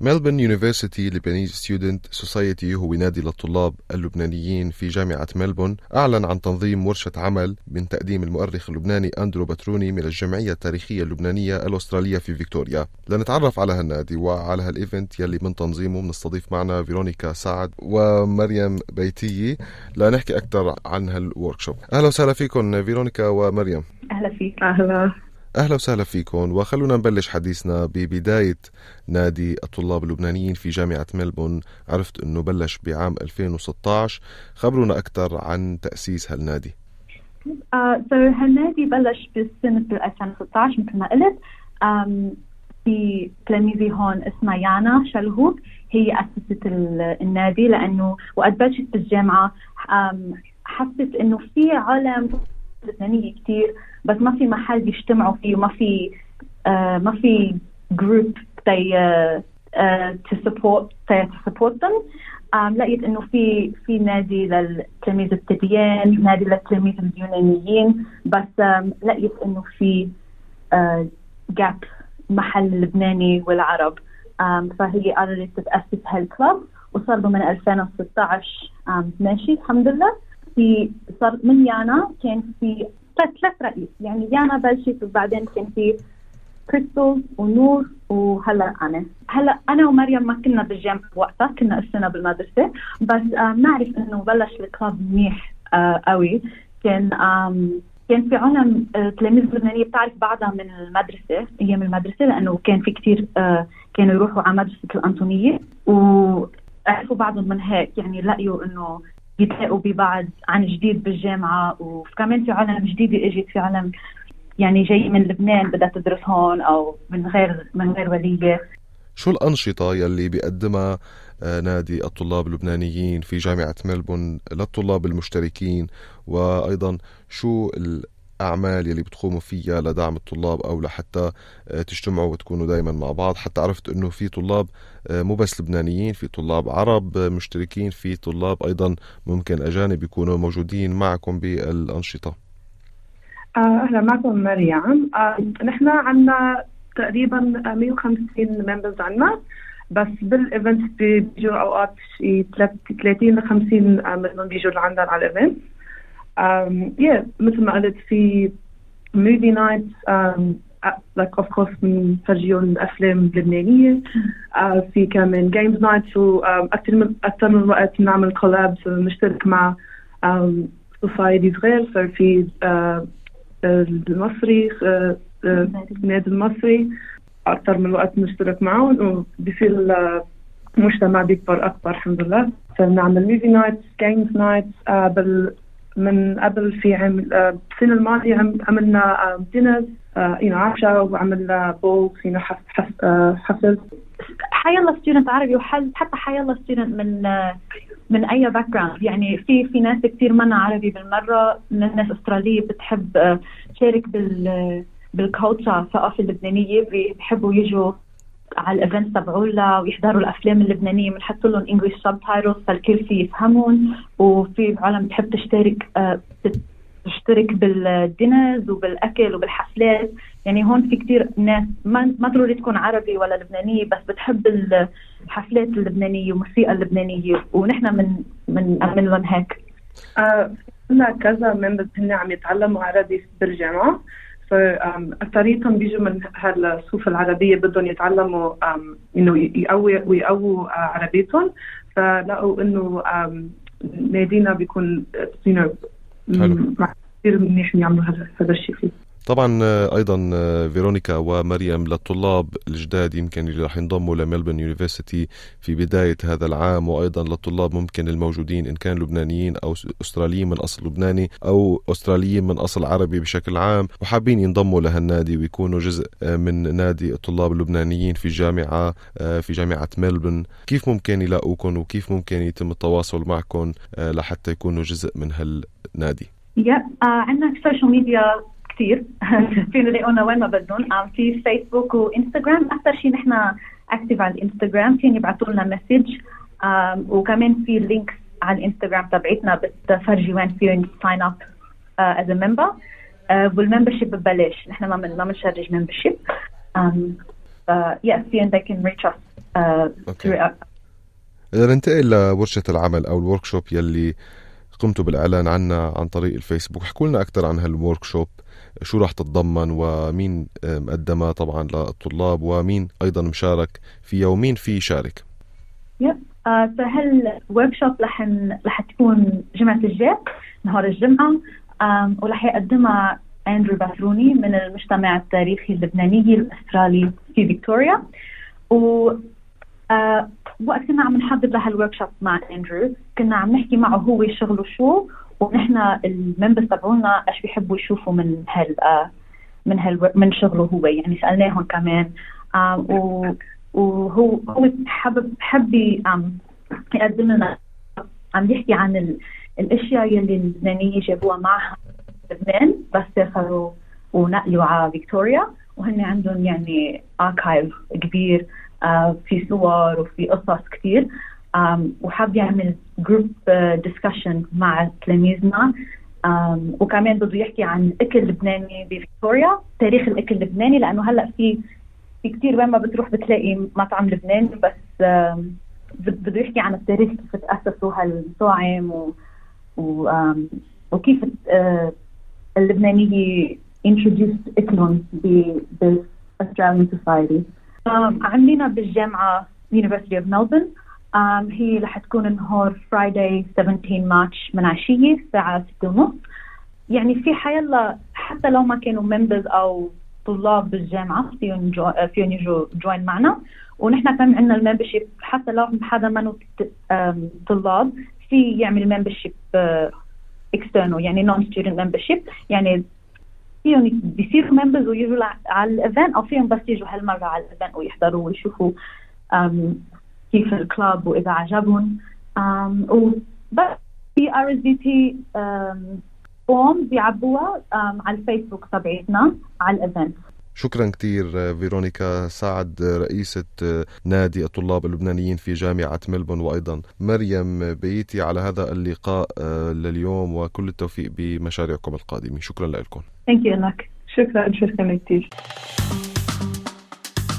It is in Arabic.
Melbourne University Lebanese Student Society هو نادي للطلاب اللبنانيين في جامعة ملبون أعلن عن تنظيم ورشة عمل من تقديم المؤرخ اللبناني أندرو بتروني من الجمعية التاريخية اللبنانية الأسترالية في فيكتوريا. لنتعرف على هالنادي وعلى هال event يلي من تنظيمه بنستضيف معنا فيرونيكا سعد ومريم بيتية لنحكي أكثر عن هال workshop. أهلا وسهلا فيكم فيرونيكا ومريم. أهلا فيك. أهلا. أهلا وسهلا فيكم وخلونا نبلش حديثنا ببداية نادي الطلاب اللبنانيين في جامعة ملبون. عرفت أنه بلش بعام 2016 خبرونا أكثر عن تأسيس هالنادي. uh, so هالنادي بلش بسنة 2016 مثل ما قلت. um, في تلاميذي هون اسمها يانا شلهوب هي أسست النادي لأنه وقت بلشت بالجامعة um, حست إنه في علم لبنانية كثير بس ما في محل بيجتمعوا فيه وما في uh, ما في جروب support to support them. um, لقيت إنه في في نادي للتلاميذ التدين نادي للتلاميذ اليونانيين بس لقيت إنه في جاب uh, محل لبناني والعرب. فهي قررت تتأسس هالكلب وصار له من 2016 um, ماشي الحمد لله. في صار من يانا كان في ثلاث رئيس. يعني يانا بلشت وبعدين كان في كريستال ونور وهلا أنا. هلا أنا ومريم ما كنا بالجامعة وقتها كنا اسنا بالمدرسة. بس بنعرف آه إنه بلش الكلاب منيح آه قوي. كان كان في عنا تلاميذ لبنانية بتعرف بعضها من المدرسة. أيام المدرسة لأنه كان في كثير آه كانوا يروحوا على مدرسة الأنطونية. وعرفوا بعضهم من هيك يعني لقيوا إنه يتلاقوا ببعض عن جديد بالجامعة وكمان في علم جديده اجت في علم يعني جاي من لبنان بدها تدرس هون أو من غير من غير وليه شو الأنشطة يلي بيقدمها نادي الطلاب اللبنانيين في جامعة ملبون للطلاب المشتركين؟ وأيضا شو الأعمال يلي بتقوموا فيها لدعم الطلاب أو لحتى تجتمعوا وتكونوا دايما مع بعض. حتى عرفت أنه في طلاب مو بس لبنانيين في طلاب عرب مشتركين في طلاب أيضا ممكن أجانب يكونوا موجودين معكم بالأنشطة. أهلا معكم مريم. آه نحن عندنا تقريبا 150 members عندنا بس بال event بيجوا أوقات شي 30 ل 50 منهم بيجوا لعندنا على ال event yeah مثل ما قلت في movie night like of course بنفرجيهم الأفلام اللبنانية. Uh, في كمان games night وأكثر من أكثر من وقت بنعمل collabs ونشترك مع societies غير صار في uh, المصري النادي المصري. أكثر من وقت نشترك معهم وبصير المجتمع بيكبر أكبر الحمد لله. فبنعمل movie night games night بال من قبل في عام السنة الماضية عملنا dinners يو عشاء وعملنا balls يو حفل. حيالله student عربي وحل حتى حيالله student من من أي background يعني في في ناس كثير منا عربي بالمرة من الناس أسترالية بتحب تشارك بال بال culture الثقافه اللبنانيه بيحبوا يجوا على ال event تبعونا ويحضروا الأفلام اللبنانية بنحط لهم English subtitles فالكل في يفهمون وفي عالم بتحب تشترك تشترك بال dinners وبالأكل وبالحفلات. يعني هون في كتير ناس ما ما ضروري تكون عربي ولا لبنانية بس بتحب الحفلات اللبنانية والموسيقى اللبنانية. ونحن من من نعمل لهم هيك. آه كذا members هن عم يتعلموا عربي بالجامعة فاكثريتهم بيجوا من هالصوف العربية بدهم يتعلموا إنه يقوي ويقووا عربيتهم. فلقوا إنه نادينا بيكون حلو. كثير منيح يعملوا هذا الشيء فيه. طبعا أيضا فيرونيكا ومريم للطلاب الجداد يمكن اللي راح ينضموا لملبون يونيفرسيتي في بداية هذا العام وأيضا للطلاب ممكن الموجودين إن كان لبنانيين أو أستراليين من أصل لبناني أو أستراليين من أصل عربي بشكل عام وحابين ينضموا لهالنادي ويكونوا جزء من نادي الطلاب اللبنانيين في الجامعة في جامعة ملبون كيف ممكن يلاقوكم وكيف ممكن يتم التواصل معكم لحتى يكونوا جزء من هالنادي yeah yeah. uh, عندنا ال social media كثير فينا يلاقونا وين ما بدهم. في فيسبوك وانستغرام أكثر شيء نحن active على الانستغرام فين يبعثوا لنا message وكمان في links على الانستغرام تبعتنا بتفرجي وين فيهم sign up as a member وال membership ببلاش. نحن ما من ما بن charge membership yes and they can reach us uh, through إذا ننتقل لورشة العمل أو ال workshop يلي قمتوا بالإعلان عنها عن طريق الفيسبوك. احكوا لنا أكثر عن هال workshop شو راح تتضمن ومين مقدمها طبعا للطلاب ومين أيضا مشارك فيها ومين في شارك yep فهال workshop رح رح تكون جمعة الجاي نهار الجمعة؟ ورح يقدمها اندرو باثروني من المجتمع التاريخي اللبناني الأسترالي في فيكتوريا. و آه وقت كنا عم نحضر لهال workshop مع اندرو كنا عم نحكي معه هو شغله شو ونحن ال members تبعونا إيش بيحبوا يشوفوا من هال آه من هال من شغله هو. يعني سالناهم كمان. آه وهو هو حابب حب يقدم لنا عم يحكي عن ال الأشياء يلي اللبنانيه جابوها معها لبنان بس سافروا ونقلوا على فيكتوريا. وهن عندهم يعني archive كبير آه في صور وفي قصص كثير وحاب يعمل group discussion مع تلاميذنا. وكمان بده يحكي عن الأكل اللبناني بفيكتوريا تاريخ الأكل اللبناني لأنه هلأ في في كثير وين ما بتروح بتلاقي مطعم لبناني بس بده يحكي عن التاريخ كيف تأسسوا هالمطاعم و و وكيف اللبنانية introduced إكلهم ب Australian society. عندنا بالجامعة University of Melbourne. Um, هي رح تكون نهار Friday 17 مارش من عشية الساعة 6 ونص. يعني في حيلا حتى لو ما كانوا members أو طلاب بالجامعة فيهم فيهم يجوا join معنا. ونحن كمان عندنا ال membership حتى لو حدا منه طلاب في يعمل membership external يعني non-student membership يعني فيهم بيصيروا members ويجوا على ال event أو فيهم بس يجوا هالمرة على ال event ويحضروا ويشوفوا كيف ال club وإذا عجبهم. وبس في RSVP form بيعبوها على الفيسبوك تبعتنا على ال event شكرا كثير فيرونيكا. سعد رئيسة نادي الطلاب اللبنانيين في جامعة ملبورن وأيضا. مريم بيتي على هذا اللقاء لليوم وكل التوفيق بمشاريعكم القادمة. شكرا لكم. thank you لك شكرا شكرا كثير